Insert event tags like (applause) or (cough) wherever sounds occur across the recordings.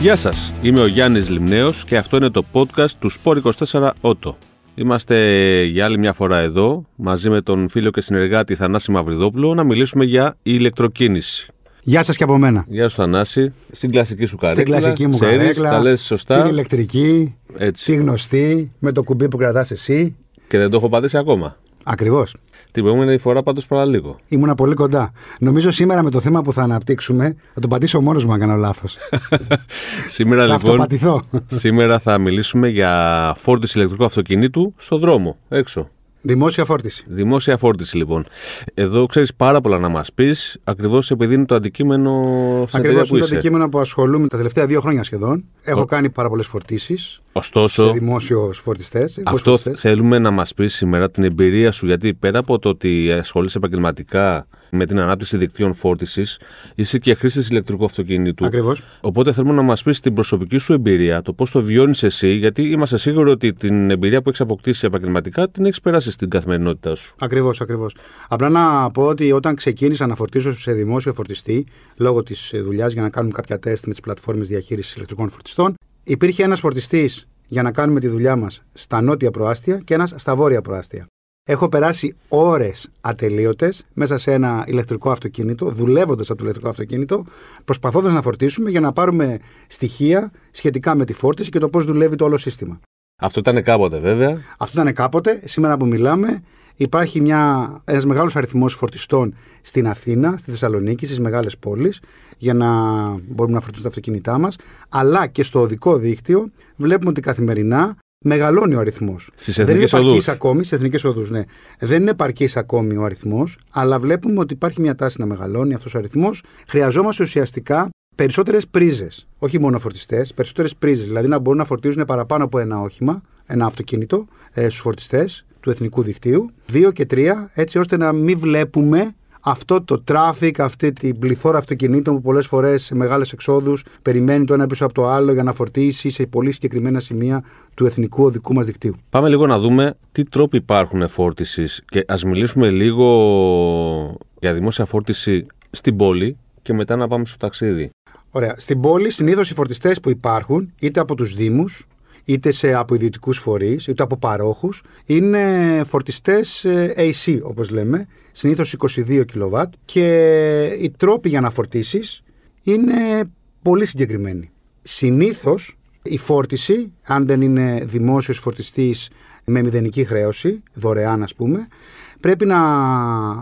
Γεια σας, είμαι ο Γιάννης Λιμνέος και αυτό είναι το podcast του Sport 24 Auto. Είμαστε για άλλη μια φορά εδώ, μαζί με τον φίλο και συνεργάτη Θανάση Μαυριδόπουλο, να μιλήσουμε για ηλεκτροκίνηση. Γεια σας και από μένα. Γεια σου Θανάση, στην κλασική σου καρέκλα. Στην κλασική μου Ξέρεις, καρέκλα. Τα λες σωστά. Την ηλεκτρική, Έτσι. τη γνωστή, με το κουμπί που κρατάς εσύ. Και δεν το έχω πατήσει ακόμα. Ακριβώς. Την προηγούμενη φορά πάντως παραλίγο. Ήμουνα πολύ κοντά. Νομίζω σήμερα με το θέμα που θα αναπτύξουμε θα το πατήσω μόνος μου αν κάνω λάθος. (laughs) Σήμερα θα λοιπόν. αυτοπατηθώ. Σήμερα θα μιλήσουμε για φόρτιση ηλεκτρικού αυτοκινήτου στο δρόμο, έξω. Δημόσια φόρτιση. Δημόσια φόρτιση λοιπόν. Εδώ ξέρεις πάρα πολλά να μας πεις, ακριβώς επειδή είναι το αντικείμενο στην εταιρεία Ακριβώ που είναι το είσαι. αντικείμενο που ασχολούμαι τα τελευταία δύο χρόνια σχεδόν. Έχω κάνει πάρα πολλές φορτίσεις σε Ωστόσο, δημόσιους φορτιστές. αυτό θέλουμε να μας πεις σήμερα την εμπειρία σου, γιατί πέρα από το ότι ασχολείσαι επαγγελματικά με την ανάπτυξη δικτύων φόρτισης, είσαι και χρήστης ηλεκτρικού αυτοκίνητου. Ακριβώς. Οπότε θέλουμε να μας πεις την προσωπική σου εμπειρία, το πώς το βιώνεις εσύ, γιατί είμαστε σίγουροι ότι την εμπειρία που έχεις αποκτήσει επαγγελματικά την έχεις περάσει στην καθημερινότητά σου. Ακριβώς, ακριβώς. Απλά να πω ότι όταν ξεκίνησα να φορτίσω σε δημόσιο φορτιστή, λόγω της δουλειάς για να κάνουμε κάποια τεστ με τις πλατφόρμες διαχείρισης ηλεκτρικών φορτιστών, υπήρχε ένας φορτιστής για να κάνουμε τη δουλειά μας στα νότια προάστια και ένας στα βόρεια προάστια. Έχω περάσει ώρες ατελείωτες μέσα σε ένα ηλεκτρικό αυτοκίνητο, δουλεύοντας από το ηλεκτρικό αυτοκίνητο, προσπαθώντας να φορτίσουμε για να πάρουμε στοιχεία σχετικά με τη φόρτιση και το πώς δουλεύει το όλο σύστημα. Αυτό ήταν κάποτε βέβαια. Αυτό ήταν κάποτε. Σήμερα που μιλάμε, υπάρχει μια, ένας μεγάλος αριθμός φορτιστών στην Αθήνα, στη Θεσσαλονίκη, στις μεγάλες πόλεις, για να μπορούμε να φορτίσουμε τα αυτοκίνητά μας, αλλά και στο οδικό δίκτυο βλέπουμε ότι καθημερινά μεγαλώνει ο αριθμός. Στις Δεν είναι εθνικές επαρκής οδούς. ακόμη, στις εθνικές οδούς, ναι. Δεν είναι επαρκής ακόμη ο αριθμός, αλλά βλέπουμε ότι υπάρχει μια τάση να μεγαλώνει αυτός ο αριθμός. Χρειαζόμαστε ουσιαστικά περισσότερες πρίζες, όχι μόνο φορτιστές, περισσότερες πρίζες, δηλαδή να μπορούν να φορτίζουν παραπάνω από ένα όχημα, ένα αυτοκίνητο, ε, στους φορτιστές του εθνικού δικτύου, δύο και τρία, έτσι ώστε να μην βλέπουμε αυτό το traffic, αυτή την πληθώρα αυτοκινήτων που πολλές φορές σε μεγάλες εξόδους περιμένει το ένα πίσω από το άλλο για να φορτίσει σε πολύ συγκεκριμένα σημεία του εθνικού οδικού μας δικτύου. Πάμε λίγο να δούμε τι τρόποι υπάρχουν φόρτισης και ας μιλήσουμε λίγο για δημόσια φόρτιση στην πόλη και μετά να πάμε στο ταξίδι. Ωραία. Στην πόλη συνήθως οι φορτιστές που υπάρχουν, είτε από τους Δήμους, είτε σε, από ιδιωτικού φορείς, είτε από παρόχους, είναι φορτιστές AC, όπως λέμε, συνήθως 22 κιλοβάτ. Και οι τρόποι για να φορτίσεις είναι πολύ συγκεκριμένοι. Συνήθως η φόρτιση, αν δεν είναι δημόσιος φορτιστής με μηδενική χρέωση, δωρεάν ας πούμε, πρέπει να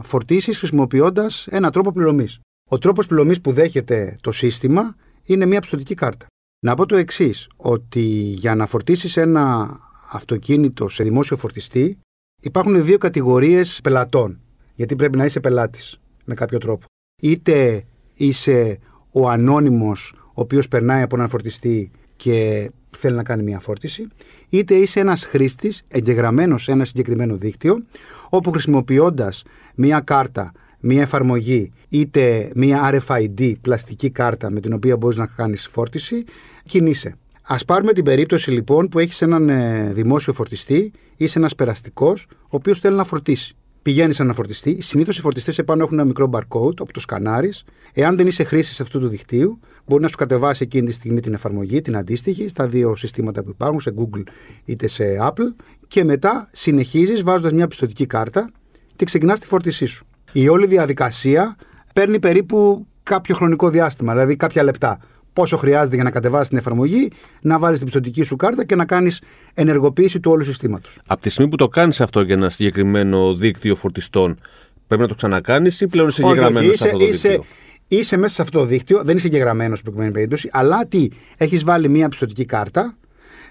φορτίσεις χρησιμοποιώντας ένα τρόπο πληρωμής. Ο τρόπος πληρωμής που δέχεται το σύστημα είναι μια πιστοτική κάρτα. Να πω το εξής, ότι για να φορτίσεις ένα αυτοκίνητο σε δημόσιο φορτιστή υπάρχουν δύο κατηγορίες πελατών. Γιατί πρέπει να είσαι πελάτης με κάποιο τρόπο. Είτε είσαι ο ανώνυμος ο οποίος περνάει από έναν φορτιστή και θέλει να κάνει μια φόρτιση, είτε είσαι ένας χρήστης εγγεγραμμένος σε ένα συγκεκριμένο δίκτυο, όπου χρησιμοποιώντας μια κάρτα, μια εφαρμογή, είτε μια RFID πλαστική κάρτα με την οποία μπορείς να κάνεις φόρτιση, κινείσαι. Ας πάρουμε την περίπτωση λοιπόν που έχεις έναν ε, δημόσιο φορτιστή, είσαι ένας περαστικός, ο οποίος θέλει να φορτίσει. Πηγαίνεις σε ένα φορτιστή. Συνήθως οι φορτιστές επάνω έχουν ένα μικρό barcode όπου το σκανάρει. Εάν δεν είσαι χρήστη αυτού του δικτύου, μπορεί να σου κατεβάσει εκείνη τη στιγμή την εφαρμογή, την αντίστοιχη, στα δύο συστήματα που υπάρχουν, σε Google είτε σε Apple. Και μετά συνεχίζεις βάζοντας μια πιστοτική κάρτα και ξεκινάς τη φόρτισή σου. Η όλη διαδικασία παίρνει περίπου κάποιο χρονικό διάστημα, δηλαδή κάποια λεπτά. Πόσο χρειάζεται για να κατεβάσεις την εφαρμογή, να βάλεις την πιστοτική σου κάρτα και να κάνεις ενεργοποίηση του όλου συστήματος. Από τη στιγμή που το κάνεις αυτό για ένα συγκεκριμένο δίκτυο φορτιστών, πρέπει να το ξανακάνεις ή πλέον είσαι εγγεγραμμένος σε αυτό το είσαι, δίκτυο; είσαι μέσα σε αυτό το δίκτυο, δεν είσαι εγγεγραμμένος στην προκειμένη περίπτωση, αλλά τι, έχεις βάλει μία πιστοτική κάρτα,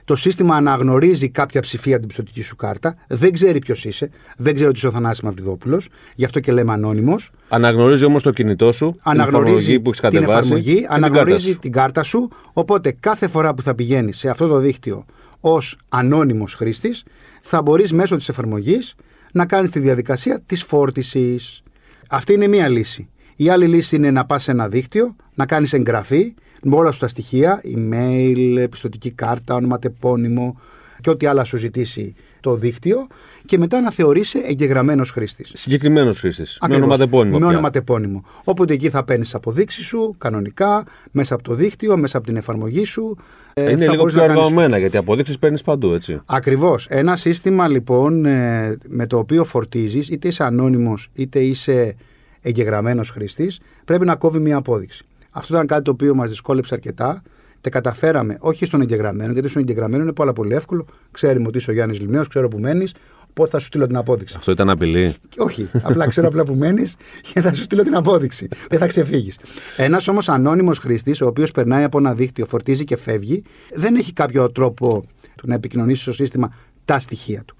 το σύστημα αναγνωρίζει κάποια ψηφία από την πιστοτική σου κάρτα, δεν ξέρει ποιος είσαι, δεν ξέρει ότι είσαι ο Θανάσης Μαυριδόπουλος, γι' αυτό και λέμε ανώνυμος. Αναγνωρίζει όμως το κινητό σου, την Αναγνωρίζει εφαρμογή που έχεις την κατεβάσει. εφαρμογή, και την κάρτα αναγνωρίζει σου. την κάρτα σου. Οπότε κάθε φορά που θα πηγαίνεις σε αυτό το δίκτυο ως ανώνυμος χρήστης, θα μπορείς μέσω της εφαρμογής να κάνεις τη διαδικασία της φόρτισης. Αυτή είναι μία λύση. Η άλλη λύση είναι να πας σε ένα δίκτυο, να κάνεις εγγραφή με όλα σου τα στοιχεία, email, πιστοτική κάρτα, όνομα τεπώνυμο και ό,τι άλλα σου ζητήσει το δίκτυο και μετά να θεωρείσαι εγγεγραμμένος χρήστης. Συγκεκριμένος χρήστης. Με Ακριβώς. ονοματεπώνυμο. Με πια. ονοματεπώνυμο. Όποτε εκεί θα παίρνεις αποδείξεις σου κανονικά, μέσα από το δίκτυο, μέσα από την εφαρμογή σου. ε, Είναι θα λίγο μπορείς πιο να κάνεις- οργανωμένα γιατί αποδείξεις παίρνεις παντού, έτσι. Ακριβώς. Ένα σύστημα λοιπόν ε, με το οποίο φορτίζεις, είτε είσαι ανώνυμος είτε είσαι εγγεγραμμένος χρήστης, πρέπει να κόβει μία απόδειξη. Αυτό ήταν κάτι το οποίο μας δυσκόλεψε αρκετά. Τα καταφέραμε όχι στον εγγεγραμμένο, γιατί στον εγγεγραμμένο είναι πάρα πολύ εύκολο. Ξέρουμε ότι είσαι ο Γιάννης Λιμνέος, ξέρω που μένεις, οπότε θα σου στείλω την απόδειξη. Αυτό ήταν απειλή. Και όχι, απλά ξέρω απλά που μένεις και θα σου στείλω την απόδειξη. Δεν θα ξεφύγεις. Ένας όμως ανώνυμος χρήστης, ο οποίος περνάει από ένα δίκτυο, φορτίζει και φεύγει, δεν έχει κάποιο τρόπο του να επικοινωνήσει στο σύστημα τα στοιχεία του.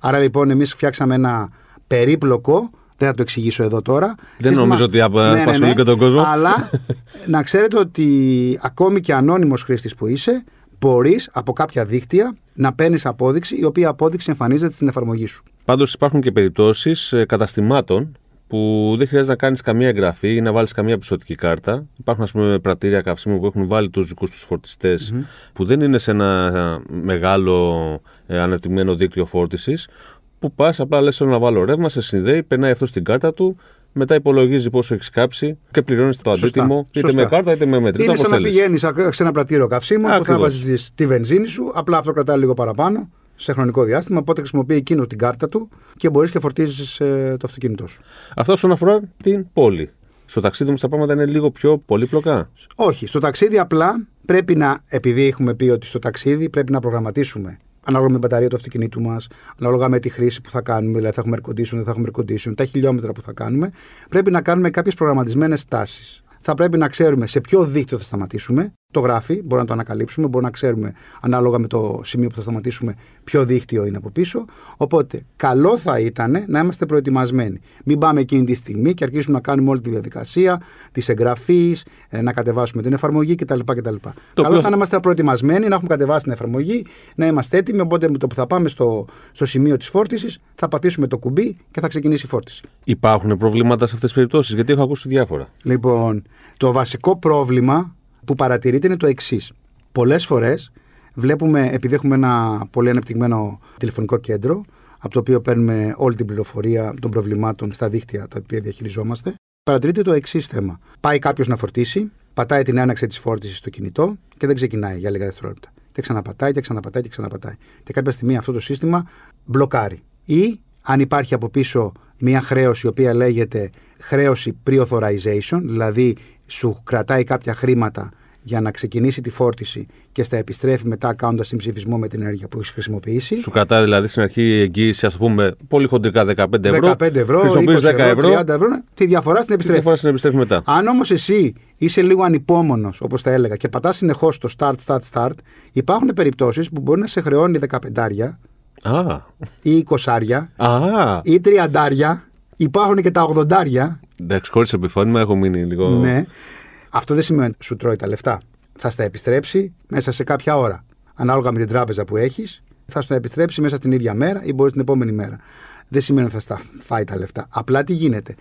Άρα λοιπόν, εμείς φτιάξαμε ένα περίπλοκο. Δεν θα το εξηγήσω εδώ τώρα. Δεν νομίζω ότι απα- απασχολεί και τον κόσμο. Αλλά (laughs) να ξέρετε ότι ακόμη και ανώνυμος χρήστης που είσαι, μπορείς από κάποια δίκτυα να παίρνεις απόδειξη, η οποία απόδειξη εμφανίζεται στην εφαρμογή σου. Πάντως υπάρχουν και περιπτώσεις καταστημάτων που δεν χρειάζεται να κάνεις καμία εγγραφή ή να βάλεις καμία πιστοτική κάρτα. Υπάρχουν, ας πούμε, πρατήρια καυσίμου που έχουν βάλει τους δικούς τους φορτιστε που δεν είναι σε ένα ε, μεγάλο ε, ανεπτυγμένο δίκτυο φόρτισης. Που πας, απλά λες: Θέλω να βάλω ρεύμα, σε συνδέει, περνάει αυτό στην κάρτα του, μετά υπολογίζει πόσο έχεις κάψει και πληρώνεις το Σωστά, αντίτιμο είτε σωστά. με κάρτα είτε με μετρητά. Είναι όπως σαν να θέλεις. πηγαίνεις σε ένα πρατήριο καυσίμων που θα Ακριβώς. βάζεις τη βενζίνη σου, απλά αυτό κρατάει λίγο παραπάνω σε χρονικό διάστημα. Οπότε χρησιμοποιεί εκείνο την κάρτα του και μπορείς και φορτίζεις το αυτοκίνητό σου. Αυτό όσον αφορά την πόλη. Στο ταξίδι μου τα πράγματα είναι λίγο πιο πολύπλοκα. Όχι, στο ταξίδι απλά πρέπει να, επειδή έχουμε πει ότι στο ταξίδι πρέπει να προγραμματίσουμε ανάλογα με την μπαταρία του αυτοκινήτου μας, ανάλογα με τη χρήση που θα κάνουμε, δηλαδή θα έχουμε air condition, δεν θα έχουμε air condition, τα χιλιόμετρα που θα κάνουμε, πρέπει να κάνουμε κάποιες προγραμματισμένες τάσεις. Θα πρέπει να ξέρουμε σε ποιο δίκτυο θα σταματήσουμε. Το γράφει, μπορούμε να το ανακαλύψουμε, μπορούμε να ξέρουμε ανάλογα με το σημείο που θα σταματήσουμε ποιο δίκτυο είναι από πίσω. Οπότε, καλό θα ήταν να είμαστε προετοιμασμένοι. Μην πάμε εκείνη τη στιγμή και αρχίσουμε να κάνουμε όλη τη διαδικασία της εγγραφής, να κατεβάσουμε την εφαρμογή κτλ. κτλ. Καλό οποίο- θα είναι να είμαστε προετοιμασμένοι, να έχουμε κατεβάσει την εφαρμογή, να είμαστε έτοιμοι. Οπότε, με το που θα πάμε στο, στο σημείο της φόρτισης, θα πατήσουμε το κουμπί και θα ξεκινήσει η φόρτιση. Υπάρχουν προβλήματα σε αυτές τις περιπτώσεις, γιατί έχω ακούσει διάφορα. Λοιπόν, το βασικό πρόβλημα που παρατηρείται είναι το εξής. Πολλές φορές βλέπουμε, επειδή έχουμε ένα πολύ ανεπτυγμένο τηλεφωνικό κέντρο, από το οποίο παίρνουμε όλη την πληροφορία των προβλημάτων στα δίκτυα τα οποία διαχειριζόμαστε, παρατηρείται το εξής θέμα. Πάει κάποιος να φορτίσει, πατάει την έναξη της φόρτισης στο κινητό και δεν ξεκινάει για λίγα δευτερόλεπτα. Και ξαναπατάει και ξαναπατάει και ξαναπατάει. Και κάποια στιγμή αυτό το σύστημα μπλοκάρει. Ή αν υπάρχει από πίσω μια χρέωση η οποία λέγεται χρέωση pre-authorization, δηλαδή σου κρατάει κάποια χρήματα για να ξεκινήσει τη φόρτιση και στα επιστρέφει μετά κάνοντας συμψηφισμό με την ενέργεια που έχει χρησιμοποιήσει. Σου κρατάει δηλαδή στην αρχή η εγγύηση, ας πούμε, πολύ χοντρικά 15 ευρώ. 15 ευρώ, 20 χρησιμοποιείς 10 ευρώ, ευρώ. 30 ευρώ, ναι, τη διαφορά στην Και επιστρέφει. διαφορά στην επιστρέφει μετά. Αν όμως εσύ είσαι λίγο ανυπόμονος, όπως τα έλεγα, και πατάς συνεχώς το start, start, start, υπάρχουν περιπτώσεις που μπορεί να σε χρεώνει 15 Α, ή 20 α. ή 30 Υπάρχουν και τα 80 Εντάξει, χωρίς επιφώνημα έχω μείνει λίγο. Ναι. Αυτό δεν σημαίνει ότι σου τρώει τα λεφτά. Θα στα επιστρέψει μέσα σε κάποια ώρα. Ανάλογα με την τράπεζα που έχεις, θα στα επιστρέψει μέσα την ίδια μέρα ή μπορείς την επόμενη μέρα. Δεν σημαίνει ότι θα στα φάει τα λεφτά. Απλά τι γίνεται.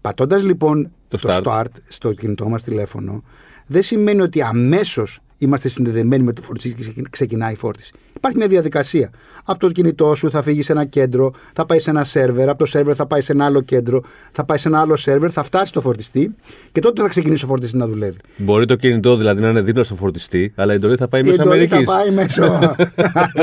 Πατώντας λοιπόν Το το, start. start. στο κινητό μας τηλέφωνο, δεν σημαίνει ότι αμέσως είμαστε συνδεδεμένοι με το φορτιστή και ξεκι- ξεκινάει η φόρτιση. Υπάρχει μια διαδικασία. Από το κινητό σου θα φύγεις σε ένα κέντρο, θα πάει σε ένα σερβερ, από το σερβερ θα πάει σε ένα άλλο κέντρο, θα πάει σε ένα άλλο σερβερ, θα φτάσει στο φορτιστή και τότε θα ξεκινήσει ο φορτιστής να δουλεύει. Μπορεί το κινητό δηλαδή να είναι δίπλα στο φορτιστή, αλλά η εντολή θα πάει Η μέσω εντολή θα Αμερικής. πάει μέσω,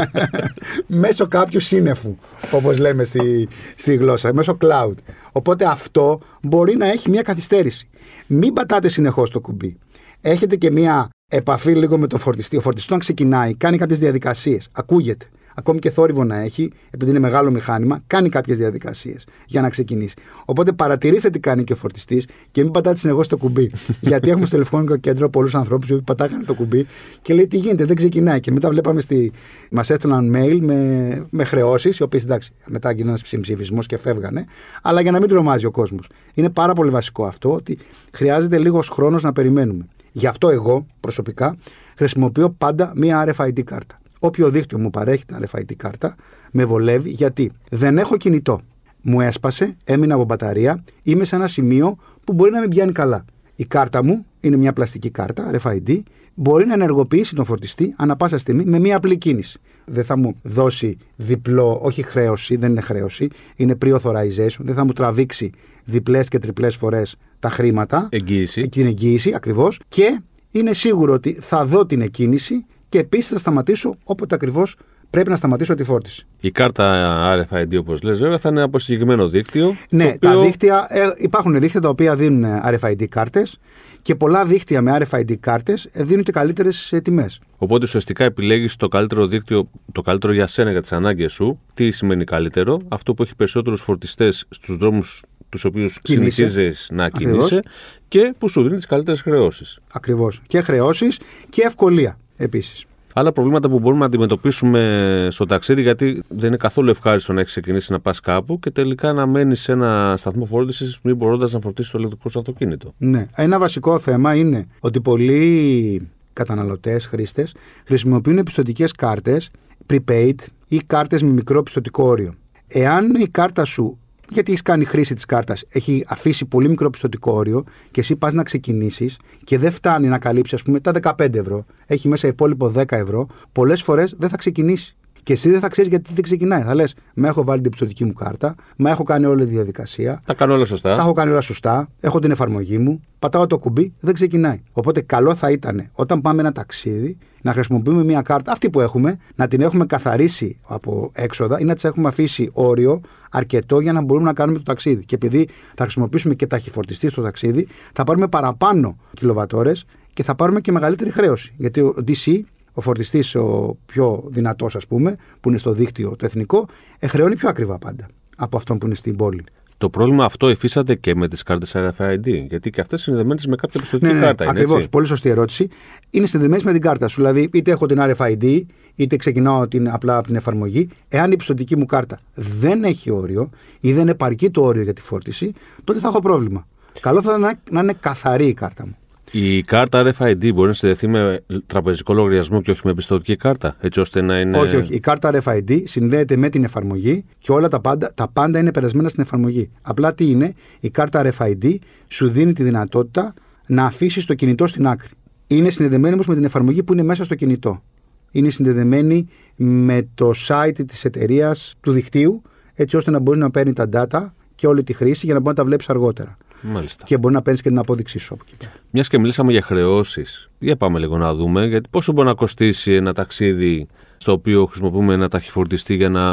(laughs) μέσω κάποιου σύννεφου, όπως λέμε στη, στη γλώσσα, μέσω cloud. Οπότε αυτό μπορεί να έχει μια καθυστέρηση. Μην πατάτε συνεχώς το κουμπί. Έχετε και μια επαφή λίγο με τον φορτιστή. Ο φορτιστής όταν ξεκινάει, κάνει κάποιες διαδικασίες. Ακούγεται. Ακόμη και θόρυβο να έχει, επειδή είναι μεγάλο μηχάνημα, κάνει κάποιες διαδικασίες για να ξεκινήσει. Οπότε παρατηρήστε τι κάνει και ο φορτιστής και μην πατάτε συνεχώς το κουμπί. (laughs) Γιατί έχουμε στο τηλεφωνικό κέντρο πολλούς ανθρώπους που πατάγανε το κουμπί και λέει τι γίνεται, δεν ξεκινάει. Και μετά βλέπαμε στη. Μας έστελναν mail με, με χρεώσεις, οι οποίες εντάξει, μετά γίνανε ψημψηφισμό και φεύγανε. Αλλά για να μην τρομάζει ο κόσμος. Είναι πάρα πολύ βασικό αυτό ότι χρειάζεται λίγος χρόνος να περιμένουμε. Γι' αυτό εγώ προσωπικά χρησιμοποιώ πάντα μία RFID κάρτα. Όποιο δίκτυο μου παρέχει την RFID κάρτα με βολεύει γιατί δεν έχω κινητό. Μου έσπασε, έμεινα από μπαταρία, είμαι σε ένα σημείο που μπορεί να μην πιάνει καλά. Η κάρτα μου είναι μια πλαστική κάρτα, RFID, μπορεί να ενεργοποιήσει τον φορτιστή ανά πάσα στιγμή με μια απλή κίνηση. Δεν θα μου δώσει διπλό, όχι χρέωση, δεν είναι χρέωση, είναι pre-authorization, δεν θα μου τραβήξει διπλές και τριπλές φορές τα χρήματα. Εγγύηση. Την εγγύηση ακριβώς και είναι σίγουρο ότι θα δω την εκκίνηση και επίσης θα σταματήσω όποτε ακριβώς πρέπει να σταματήσω τη φόρτιση. Η κάρτα RFID, όπως λες, βέβαια, θα είναι από συγκεκριμένο δίκτυο. Ναι, το οποίο- τα δίκτυα, ε, υπάρχουν δίκτυα τα οποία δίνουν ε, RFID κάρτες και πολλά δίκτυα με RFID κάρτες δίνουν και καλύτερες τιμές. Οπότε ουσιαστικά επιλέγεις το καλύτερο δίκτυο, το καλύτερο για σένα, για τις ανάγκες σου. Τι σημαίνει καλύτερο, αυτό που έχει περισσότερους φορτιστές στους δρόμους τους οποίους Κινείσαι. συνηθίζεις να Ακριβώς. κινείσαι και που σου δίνει τις καλύτερες χρεώσεις. Ακριβώς. Και χρεώσεις και ευκολία επίσης. Άλλα προβλήματα που μπορούμε να αντιμετωπίσουμε στο ταξίδι, γιατί δεν είναι καθόλου ευχάριστο να έχεις ξεκινήσει να πας κάπου και τελικά να μένεις σε ένα σταθμό φόρτιση μη μπορώντας να φορτίσεις το ηλεκτρικό σου αυτοκίνητο. Ναι. Ένα βασικό θέμα είναι ότι πολλοί καταναλωτές, χρήστες, χρησιμοποιούν επιστοτικές κάρτες prepaid ή κάρτες με μικρό πιστοτικό όριο. Εάν η κάρτα σου, γιατί έχεις κάνει χρήση της κάρτας, έχει αφήσει πολύ μικρό πιστοτικό όριο και εσύ πας να ξεκινήσεις και δεν φτάνει να καλύψει, ας πούμε, τα 15 ευρώ, έχει μέσα υπόλοιπο 10 ευρώ, πολλές φορές δεν θα ξεκινήσει. Και εσύ δεν θα ξέρεις γιατί δεν ξεκινάει. Θα λες: Με έχω βάλει την πιστοτική μου κάρτα, με έχω κάνει όλη τη διαδικασία, Τα κάνω όλα σωστά. τα έχω κάνει όλα σωστά, έχω την εφαρμογή μου, πατάω το κουμπί, δεν ξεκινάει. Οπότε καλό θα ήταν όταν πάμε ένα ταξίδι να χρησιμοποιούμε μια κάρτα, αυτή που έχουμε, να την έχουμε καθαρίσει από έξοδα ή να της έχουμε αφήσει όριο αρκετό για να μπορούμε να κάνουμε το ταξίδι. Και επειδή θα χρησιμοποιήσουμε και ταχυφορτιστή στο ταξίδι, θα πάρουμε παραπάνω κιλοβατόρες και θα πάρουμε και μεγαλύτερη χρέωση. Γιατί ο DC, ο φορτιστής, ο πιο δυνατός, ας πούμε, που είναι στο δίκτυο το εθνικό, ε, χρεώνει πιο ακριβά πάντα από αυτόν που είναι στην πόλη. Το πρόβλημα αυτό υφίσταται και με τις κάρτες RFID, γιατί και αυτές συνδεδεμένες με κάποια πιστοτική Ναι, ναι, κάρτα. είναι ακριβώς. έτσι; Πολύ σωστή ερώτηση. Είναι συνδεδεμένες με την κάρτα σου. Δηλαδή, είτε έχω την RFID, είτε ξεκινάω την, απλά από την εφαρμογή. Εάν η πιστοτική μου κάρτα δεν έχει όριο ή δεν επαρκεί το όριο για τη φόρτιση, τότε θα έχω πρόβλημα. Καλό θα ήταν να, να είναι καθαρή η κάρτα μου. Η κάρτα RFID μπορεί να συνδεθεί με τραπεζικό λογαριασμό και όχι με πιστοτική κάρτα, έτσι ώστε να είναι. Όχι, όχι. Η κάρτα RFID συνδέεται με την εφαρμογή και όλα τα πάντα, τα πάντα είναι περασμένα στην εφαρμογή. Απλά τι είναι, η κάρτα RFID σου δίνει τη δυνατότητα να αφήσεις το κινητό στην άκρη. Είναι συνδεδεμένη όμως με την εφαρμογή που είναι μέσα στο κινητό. Είναι συνδεδεμένη με το site της εταιρείας του δικτύου, έτσι ώστε να μπορείς να παίρνεις τα data και όλη τη χρήση για να μπορείς να τα βλέπεις αργότερα. Μάλιστα. Και μπορεί να παίρνεις και την απόδειξή σου από εκεί πέρα. Μιας και μιλήσαμε για χρεώσεις, για πάμε λίγο να δούμε, γιατί πόσο μπορεί να κοστίσει ένα ταξίδι στο οποίο χρησιμοποιούμε ένα ταχυφορτιστή για να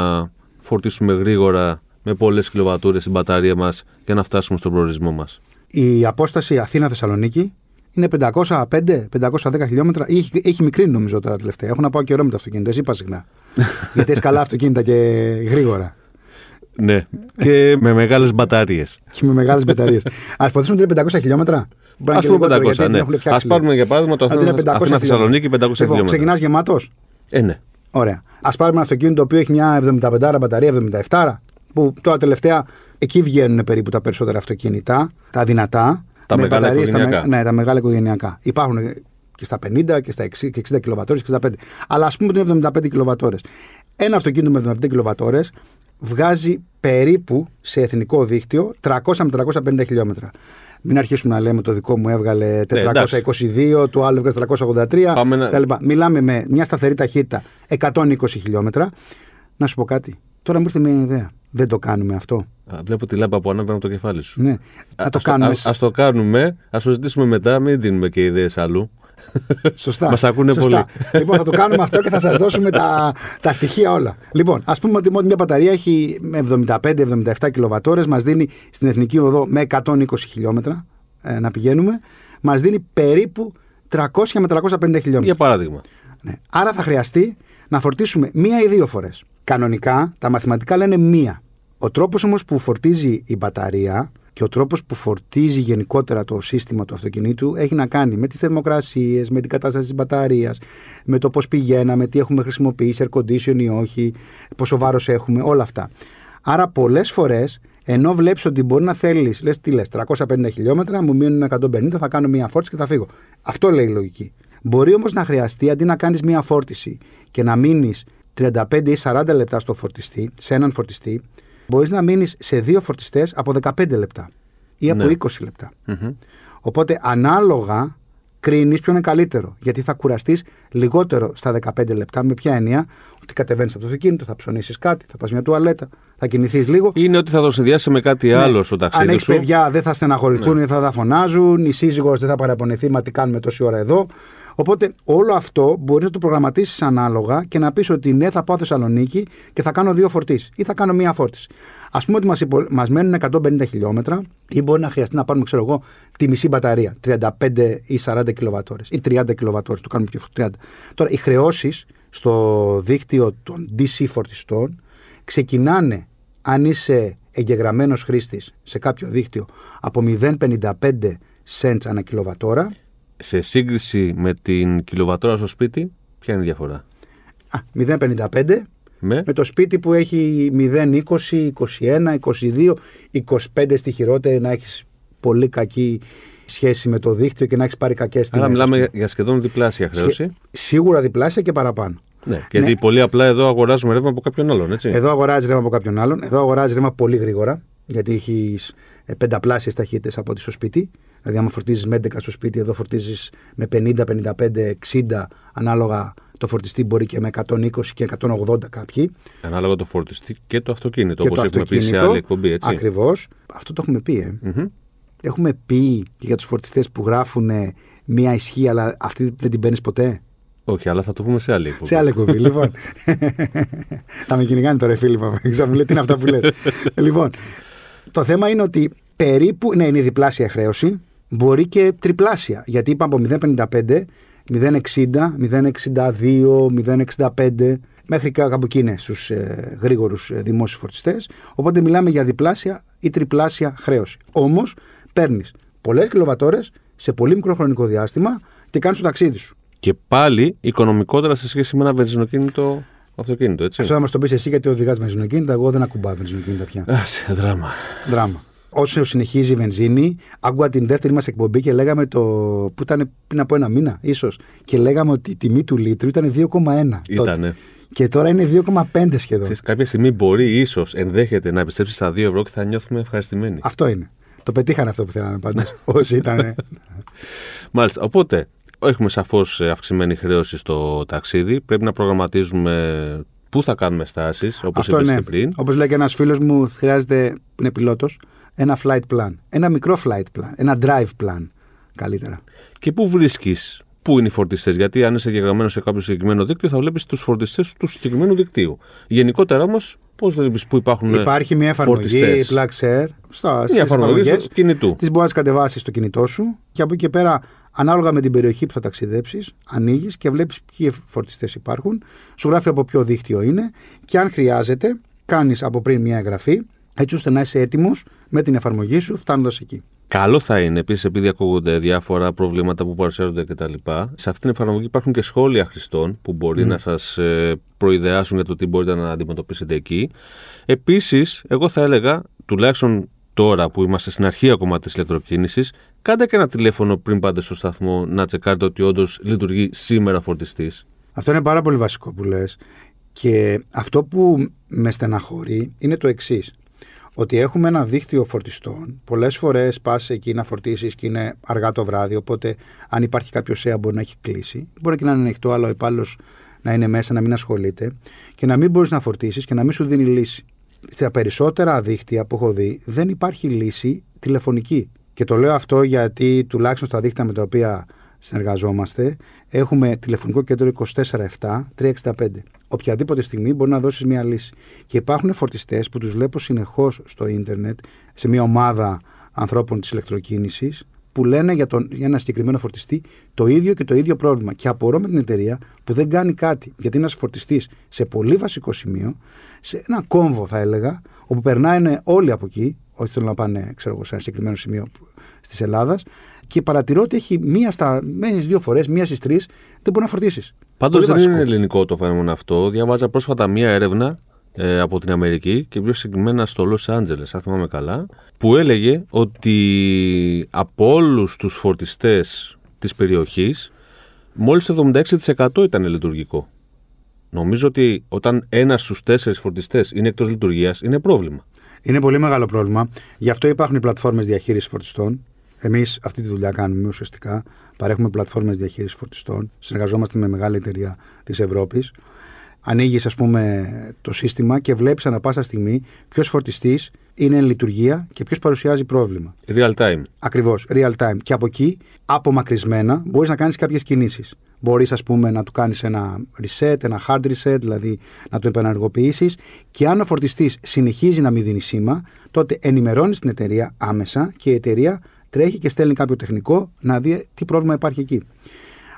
φορτίσουμε γρήγορα με πολλές κιλοβατούρες στην μπαταρία μας για να φτάσουμε στον προορισμό μας; Η απόσταση Αθήνα-Θεσσαλονίκη είναι 505-510 χιλιόμετρα. Έχει, έχει μικρή νομίζω τώρα τελευταία. Έχω να πάω καιρό με το αυτοκίνητο. Εσύ πας συχνά. (laughs) Γιατί έχεις καλά αυτοκίνητα και γρήγορα. Ναι, και με μεγάλες μπαταρίες. Και με μεγάλες μπαταρίες. (laughs) Α υποθέσουμε ότι είναι 500 χιλιόμετρα. Μπορεί Α να είναι και πούμε λιγότερο, 500, γιατί την ναι. έχουν Α φτιάξει πάρουμε λίγο. για παράδειγμα το Ότι είναι Αθήνα- 500 Αθήνα-Θεσσαλονίκη 500 Λοιπόν, χιλιόμετρα. ξεκινάς γεμάτο. Ε, ναι. Ωραία. Α πάρουμε ένα αυτοκίνητο το οποίο έχει μια 75 μπαταρία, 77, που τώρα τελευταία εκεί βγαίνουν περίπου τα περισσότερα αυτοκίνητα, τα δυνατά. Τα με μεγάλα μπαταρίες, τα οικογενειακά. ναι, τα μεγάλα οικογενειακά. Υπάρχουν και στα 50 και στα 60, και 60 κιλοβατόρες και 65. Αλλά ας πούμε ότι είναι 75 κιλοβατόρες. Ένα αυτοκίνητο με 75 κιλοβατόρες βγάζει περίπου σε εθνικό δίκτυο 300 με 350 χιλιόμετρα. Μην αρχίσουμε να λέμε το δικό μου έβγαλε Ναι, εντάξει. 422, το άλλο έβγαλε 483 Πάμε να- κτλ. Μιλάμε με μια σταθερή ταχύτητα 120 χιλιόμετρα. Να σου πω κάτι. Τώρα μου ήρθε μια ιδέα. Δεν το κάνουμε αυτό. Α, Βλέπω τη λάμπα που ανέβαινε από το κεφάλι σου. Ναι. Α- να το ας κάνουμε. Α ας το κάνουμε, ας το ζητήσουμε μετά, μην δίνουμε και ιδέες αλλού. (laughs) Σωστά. Μας ακούνε Σωστά. πολύ. (laughs) λοιπόν, θα το κάνουμε αυτό και θα σας δώσουμε τα, τα στοιχεία όλα. Λοιπόν, ας πούμε ότι μια μπαταρία έχει 75-77 κιλοβατόρες, μας δίνει στην εθνική οδό με 120 χιλιόμετρα ε, να πηγαίνουμε, μας δίνει περίπου 300 με 350 χιλιόμετρα. Για παράδειγμα. Ναι. Άρα θα χρειαστεί να φορτίσουμε μία ή δύο φορές. Κανονικά τα μαθηματικά λένε μία. Ο τρόπος όμως που φορτίζει η μπαταρία και ο τρόπος που φορτίζει γενικότερα το σύστημα του αυτοκινήτου έχει να κάνει με τις θερμοκρασίες, με την κατάσταση της μπαταρίας, με το πώς πηγαίναμε, τι έχουμε χρησιμοποιήσει, air condition ή όχι, πόσο βάρος έχουμε, όλα αυτά. Άρα πολλές φορές ενώ βλέπεις ότι μπορεί να θέλεις, λες τι λες, 350 χιλιόμετρα, μου μείνουν 150, θα κάνω μία φόρτιση και θα φύγω. Αυτό λέει η λογική. Μπορεί όμως να χρειαστεί αντί να κάνεις μία φόρτιση και να μείνεις 35 ή 40 λεπτά στο φορτιστή, σε έναν φορτιστή, μπορείς να μείνεις σε δύο φορτιστές από 15 λεπτά ή από Ναι. 20 λεπτά. Μμμ. Οπότε ανάλογα κρίνεις ποιο είναι καλύτερο. Γιατί θα κουραστείς λιγότερο στα 15 λεπτά. Με ποια έννοια, ότι κατεβαίνεις από το αυτοκίνητο, θα ψωνίσεις κάτι, θα πας μια τουαλέτα, θα κινηθεί λίγο. Είναι ότι θα το συνδυάσει με κάτι Ναι. άλλο στο ταξίδι Αν έχεις σου. Ναι. παιδιά, δεν θα στεναχωρηθούν, δεν θα τα φωνάζουν. Η σύζυγος δεν θα παραπονεθεί, μα τι κάνουμε τόση ώρα εδώ. Οπότε όλο αυτό μπορείς να το προγραμματίσεις ανάλογα και να πεις ότι ναι, θα πάω Θεσσαλονίκη και θα κάνω δύο φορτίσεις ή θα κάνω μία φόρτιση. Α πούμε ότι μας μας μένουν 150 χιλιόμετρα ή μπορεί να χρειαστεί να πάρουμε, ξέρω εγώ, τη μισή μπαταρία, 35 ή 40 κιλοβατόρες ή 30 κιλοβατόρες. Το κάνουμε πιο 30. Τώρα, οι χρεώσεις στο δίκτυο των DC φορτιστών ξεκινάνε αν είσαι εγγεγραμμένος χρήστης σε κάποιο δίκτυο από 0,55 cents ανά κιλοβατόρα Σε σύγκριση με την κιλοβατόρα στο σπίτι, ποια είναι η διαφορά; Α, 0,55 Με, με το σπίτι που έχει 0,20, 21, 22, 25 στη χειρότερη να έχεις πολύ κακή σχέση με το δίκτυο και να έχεις πάρει κακές άρα τιμές. μιλάμε για σχεδόν διπλάσια χρέωση. Σίγουρα διπλάσια και παραπάνω. Ναι, γιατί πολύ απλά εδώ αγοράζουμε ρεύμα από κάποιον άλλον, έτσι. Εδώ αγοράζεις ρεύμα από κάποιον άλλον. Εδώ αγοράζεις ρεύμα πολύ γρήγορα. Γιατί έχεις πενταπλάσιες ταχύτητες από ό,τι στο σπίτι. Δηλαδή, άμα φορτίζεις με 11 στο σπίτι, εδώ φορτίζεις με 50, 55, 60 ανάλογα. Το φορτιστή μπορεί και με 120 και 180 κάποιοι. Ανάλογα το φορτιστή και το αυτοκίνητο, και όπως το έχουμε πει σε αυτοκίνητο. άλλη εκπομπή, έτσι. Ακριβώς. Αυτό το έχουμε πει, ε. Μμμ. Έχουμε πει και για τους φορτιστές που γράφουν μία ισχύ, αλλά αυτή δεν την παίρνεις ποτέ; Όχι, αλλά θα το πούμε σε άλλη εκπομπή. Σε άλλη εκπομπή, λοιπόν. Θα με κυνηγάνε τώρα, φίλοι μου. Μου λέει τι είναι αυτά που λες. (laughs) λοιπόν, το θέμα είναι ότι περίπου. Ναι, είναι η διπλάσια χρέωση. Μπορεί και τριπλάσια. Γιατί είπαμε από 0,55, 0,60, 0,62, 0,65 μέχρι κάπου εκεί είναι στους ε, γρήγορους ε, δημόσιους φορτιστές. Οπότε μιλάμε για διπλάσια ή τριπλάσια χρέωση. Όμως παίρνεις πολλές κιλοβατόρες σε πολύ μικρό χρονικό διάστημα και κάνεις το ταξίδι σου. Και πάλι οικονομικότερα σε σχέση με ένα βενζινοκίνητο αυτοκίνητο, έτσι. Αυτό θα μας το πεις εσύ γιατί οδηγάς βενζινοκίνητα. Εγώ δεν ακουμπάω βενζινοκίνητα πια. Α, σε δράμα. Δράμα. Όσο συνεχίζει η βενζίνη, άκουγα την δεύτερη μας εκπομπή και λέγαμε το. που ήταν πριν από ένα μήνα, ίσως. Και λέγαμε ότι η τιμή του λίτρου ήταν 2,1. τότε. Ήτανε. Και τώρα είναι 2,5 σχεδόν. Ξέρεις, κάποια στιγμή μπορεί, ίσως, ενδέχεται να επιστρέψεις στα 2 ευρώ και θα νιώθουμε ευχαριστημένοι. Αυτό είναι. Το πετύχανε αυτό που θέλαμε πάντως. (laughs) Όσοι ήταν. Μάλιστα. Οπότε, έχουμε σαφώς αυξημένη χρέωση στο ταξίδι. Πρέπει να προγραμματίζουμε πού θα κάνουμε στάσεις, όπως Αυτό είπες ναι. και πριν. Όπως λέει και ένας φίλος μου, χρειάζεται, που είναι πιλότος, ένα flight plan. Ένα μικρό flight plan. Ένα drive plan. Καλύτερα. Και πού βρίσκεις, πού είναι οι φορτιστές; Γιατί αν είσαι εγγεγραμμένο σε κάποιο συγκεκριμένο δίκτυο, θα βλέπεις τους φορτιστές του συγκεκριμένου δικτύου. Γενικότερα όμως, πώς βλέπεις πού υπάρχουν. Υπάρχει μια εφαρμογή φορτιστές; Plug Share στα Μια εφαρμογή εφαρμογές. στο κινητού. Τις μπορείς να τις κατεβάσεις στο κινητό σου και από εκεί και πέρα, ανάλογα με την περιοχή που θα ταξιδέψεις, ανοίγεις και βλέπεις ποιοι φορτιστές υπάρχουν. Σου γράφει από ποιο δίκτυο είναι και αν χρειάζεται, κάνεις από πριν μια εγγραφή, έτσι ώστε να είσαι έτοιμος με την εφαρμογή σου φτάνοντας εκεί. Καλό θα είναι επίσης, επειδή ακούγονται διάφορα προβλήματα που παρουσιάζονται κτλ. Σε αυτήν την εφαρμογή υπάρχουν και σχόλια χρηστών που μπορεί να σας προειδεάσουν για το τι μπορείτε να αντιμετωπίσετε εκεί. Επίσης, εγώ θα έλεγα, τουλάχιστον τώρα που είμαστε στην αρχή ακόμα της ηλεκτροκίνησης, κάντε και ένα τηλέφωνο πριν πάτε στο σταθμό να τσεκάρετε ότι όντως λειτουργεί σήμερα φορτιστής. Αυτό είναι πάρα πολύ βασικό που λες. Και αυτό που με στεναχωρεί είναι το εξής. Ότι έχουμε ένα δίκτυο φορτιστών. Πολλές φορές πας εκεί να φορτίσεις και είναι αργά το βράδυ. Οπότε, αν υπάρχει κάποιο ΣΕΑ, μπορεί να έχει κλείσει. Μπορεί και να είναι ανοιχτό, αλλά ο υπάλληλος να είναι μέσα, να μην ασχολείται. Και να μην μπορείς να φορτίσεις και να μην σου δίνει λύση. Στα περισσότερα δίκτυα που έχω δει, δεν υπάρχει λύση τηλεφωνική. Και το λέω αυτό γιατί τουλάχιστον στα δίκτυα με τα οποία συνεργαζόμαστε, έχουμε τηλεφωνικό κέντρο 24-7-365. Οποιαδήποτε στιγμή μπορεί να δώσεις μια λύση. Και υπάρχουν φορτιστές που τους βλέπω συνεχώς στο ίντερνετ, σε μια ομάδα ανθρώπων της ηλεκτροκίνησης, που λένε για, τον, για ένα συγκεκριμένο φορτιστή το ίδιο και το ίδιο πρόβλημα. Και απορώ με την εταιρεία που δεν κάνει κάτι. Γιατί ένας φορτιστής σε πολύ βασικό σημείο, σε ένα κόμβο θα έλεγα, όπου περνάνε όλοι από εκεί, όχι θέλουν να πάνε ξέρω εγώ, σε ένα συγκεκριμένο σημείο τη Ελλάδας, και παρατηρώ ότι έχει μία στα μένεις δύο φορές, μία στις τρεις, δεν μπορεί να φορτίσεις. Πάντως δεν είναι ελληνικό το φαινόμενο αυτό. Διαβάζα πρόσφατα μία έρευνα ε, από την Αμερική και πιο συγκεκριμένα στο Los Angeles, αν θυμάμαι καλά, που έλεγε ότι από όλους τους φορτιστές της περιοχής, μόλις το 76% ήταν λειτουργικό. Νομίζω ότι όταν ένας στους τέσσερις φορτιστές είναι εκτός λειτουργίας, είναι πρόβλημα. Είναι πολύ μεγάλο πρόβλημα. Γι' αυτό υπάρχουν οι πλατφόρμες διαχείρισης φορτιστών Εμείς αυτή τη δουλειά κάνουμε ουσιαστικά. Παρέχουμε πλατφόρμες διαχείρισης φορτιστών. Συνεργαζόμαστε με μεγάλη εταιρεία της Ευρώπης. Ανοίγεις, ας πούμε, το σύστημα και βλέπεις ανά πάσα στιγμή ποιος φορτιστής είναι εν λειτουργία και ποιος παρουσιάζει πρόβλημα. Real time. Ακριβώς, real time. Και από εκεί, απομακρυσμένα, μπορείς να κάνεις κάποιες κινήσεις. Μπορείς, ας πούμε, να του κάνεις ένα reset, ένα hard reset, δηλαδή να το επαναργοποιήσεις. Και αν ο φορτιστής συνεχίζει να μην δίνει σήμα, τότε ενημερώνεις την εταιρεία άμεσα και η εταιρεία τρέχει και στέλνει κάποιο τεχνικό να δει τι πρόβλημα υπάρχει εκεί.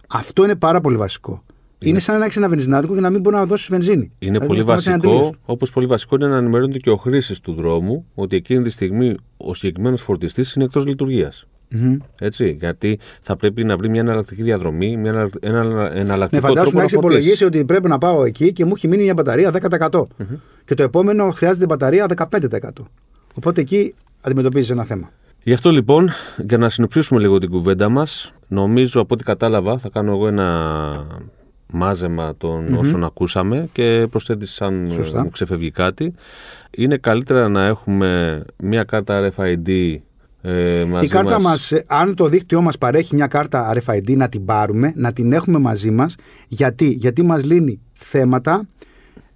Αυτό είναι πάρα πολύ βασικό. Είναι σαν να έχεις ένα βενζινάδικο και να μην μπορεί να δώσεις βενζίνη. Είναι Δηλαδή, πολύ να σταματήσει ένα βασικό, τελείως. όπως πολύ βασικό είναι να ενημερώνεται και ο χρήστη του δρόμου ότι εκείνη τη στιγμή ο συγκεκριμένος φορτιστής είναι εκτός λειτουργίας. Μμμ. Έτσι, γιατί θα πρέπει να βρει μια εναλλακτική διαδρομή, μια, ενα- ένα Ναι, εναλλακτικό φαντάσου τρόπο να να έχει φορτίσεις. υπολογίσει ότι πρέπει να πάω εκεί και μου έχει μείνει μια μπαταρία 10%. Και το επόμενο χρειάζεται μπαταρία 15%. Οπότε εκεί αντιμετωπίζεις ένα θέμα. Γι' αυτό λοιπόν, για να συνοψίσουμε λίγο την κουβέντα μας, νομίζω από ό,τι κατάλαβα, θα κάνω εγώ ένα μάζεμα των όσων ακούσαμε και προσθέτεις αν Σωστά. μου ξεφεύγει κάτι. Είναι καλύτερα να έχουμε μια κάρτα RFID ε, μαζί Η κάρτα μας. μας, ε, αν το δίκτυό μας παρέχει μια κάρτα RFID, να την πάρουμε, να την έχουμε μαζί μας. Γιατί, Γιατί μας λύνει θέματα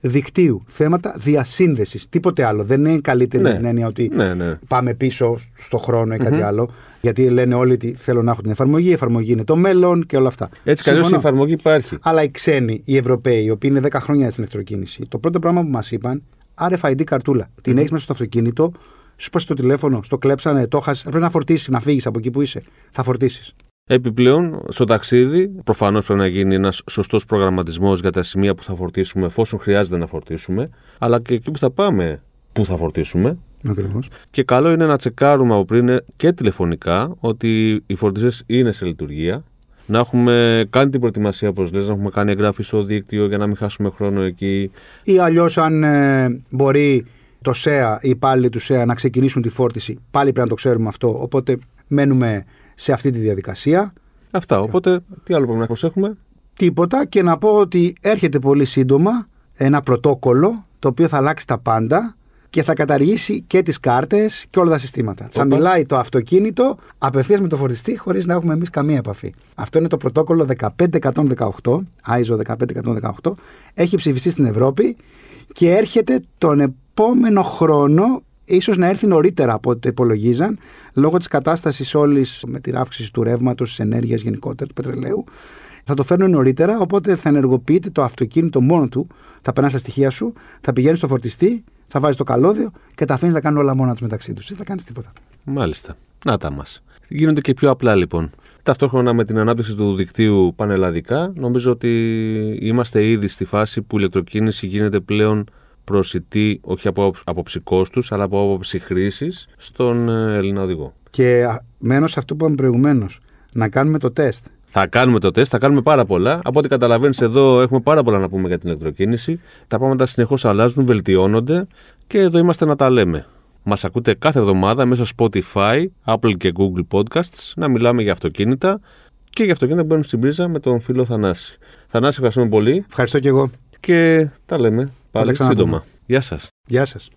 δικτύου, θέματα διασύνδεσης, τίποτε άλλο. Δεν είναι καλύτερη Ναι. με την έννοια ότι Ναι, ναι. πάμε πίσω στο χρόνο ή κάτι άλλο. Γιατί λένε όλοι ότι θέλω να έχω την εφαρμογή, η εφαρμογή είναι το μέλλον και όλα αυτά. Έτσι κι αλλιώς η Συμφωνώ. εφαρμογή υπάρχει. Αλλά οι ξένοι, οι Ευρωπαίοι, οι οποίοι είναι 10 χρόνια στην ηλεκτροκίνηση, το πρώτο πράγμα που μας είπαν, RFID καρτούλα. Την έχεις μέσα στο αυτοκίνητο, σου πα το τηλέφωνο, στο κλέψανε, το χάσει. Πρέπει να φορτίσεις, να φύγεις από εκεί που είσαι. Θα φορτίσεις. Επιπλέον, στο ταξίδι, προφανώς πρέπει να γίνει ένας σωστός προγραμματισμός για τα σημεία που θα φορτίσουμε, εφόσον χρειάζεται να φορτίσουμε, αλλά και εκεί που θα πάμε, που θα φορτίσουμε. Ακριβώς. Και καλό είναι να τσεκάρουμε από πριν και τηλεφωνικά ότι οι φορτιστές είναι σε λειτουργία. Να έχουμε κάνει την προετοιμασία, όπως λες, να έχουμε κάνει εγγράφη στο δίκτυο για να μην χάσουμε χρόνο εκεί. Ή αλλιώς, αν ε, μπορεί το ΣΕΑ, οι υπάλληλοι του ΣΕΑ να ξεκινήσουν τη φόρτιση, πάλι πρέπει να το ξέρουμε αυτό. Οπότε μένουμε σε αυτή τη διαδικασία. Αυτά. Οπότε, τι άλλο πρέπει να προσέχουμε; Τίποτα και να πω ότι έρχεται πολύ σύντομα ένα πρωτόκολλο το οποίο θα αλλάξει τα πάντα και θα καταργήσει και τις κάρτες και όλα τα συστήματα. Θα μιλάει το αυτοκίνητο απευθείας με το φορτιστή χωρίς να έχουμε εμείς καμία επαφή. Αυτό είναι το πρωτόκολλο 15118, ISO 15118, έχει ψηφιστεί στην Ευρώπη και έρχεται τον επόμενο χρόνο ίσως να έρθει νωρίτερα από ό,τι το υπολογίζαν λόγω της κατάστασης όλης με την αύξηση του ρεύματος, της ενέργειας γενικότερα, του πετρελαίου θα το φέρνουν νωρίτερα, οπότε θα ενεργοποιείται το αυτοκίνητο μόνο του. Θα περνά στα στοιχεία σου, θα πηγαίνει στο φορτιστή, θα βάζει το καλώδιο και τα αφήνεις να κάνουν όλα μόνα τους μεταξύ τους. Δεν θα κάνεις τίποτα. Μάλιστα. Να τα μας. Γίνονται και πιο απλά λοιπόν. Ταυτόχρονα με την ανάπτυξη του δικτύου πανελλαδικά, νομίζω ότι είμαστε ήδη στη φάση που η ηλεκτροκίνηση γίνεται πλέον προσιτή όχι από άποψη κόστου, αλλά από άποψη χρήσης στον ε, Έλληνα οδηγό. Και α, μένω σε αυτό που είπαμε προηγουμένως. Να κάνουμε το τεστ. Θα κάνουμε το τεστ, θα κάνουμε πάρα πολλά. Από ό,τι καταλαβαίνεις, εδώ έχουμε πάρα πολλά να πούμε για την ηλεκτροκίνηση. Τα πράγματα συνεχώς αλλάζουν, βελτιώνονται και εδώ είμαστε να τα λέμε. Μας ακούτε κάθε εβδομάδα μέσω Spotify, Apple και Google Podcasts να μιλάμε για αυτοκίνητα και για αυτοκίνητα που μπαίνουν στην πρίζα με τον φίλο Θανάση. Θανάση, ευχαριστούμε πολύ Ευχαριστώ και εγώ. και τα λέμε πάλι ξαναπούμε. σύντομα. Γεια σας. Γεια σας.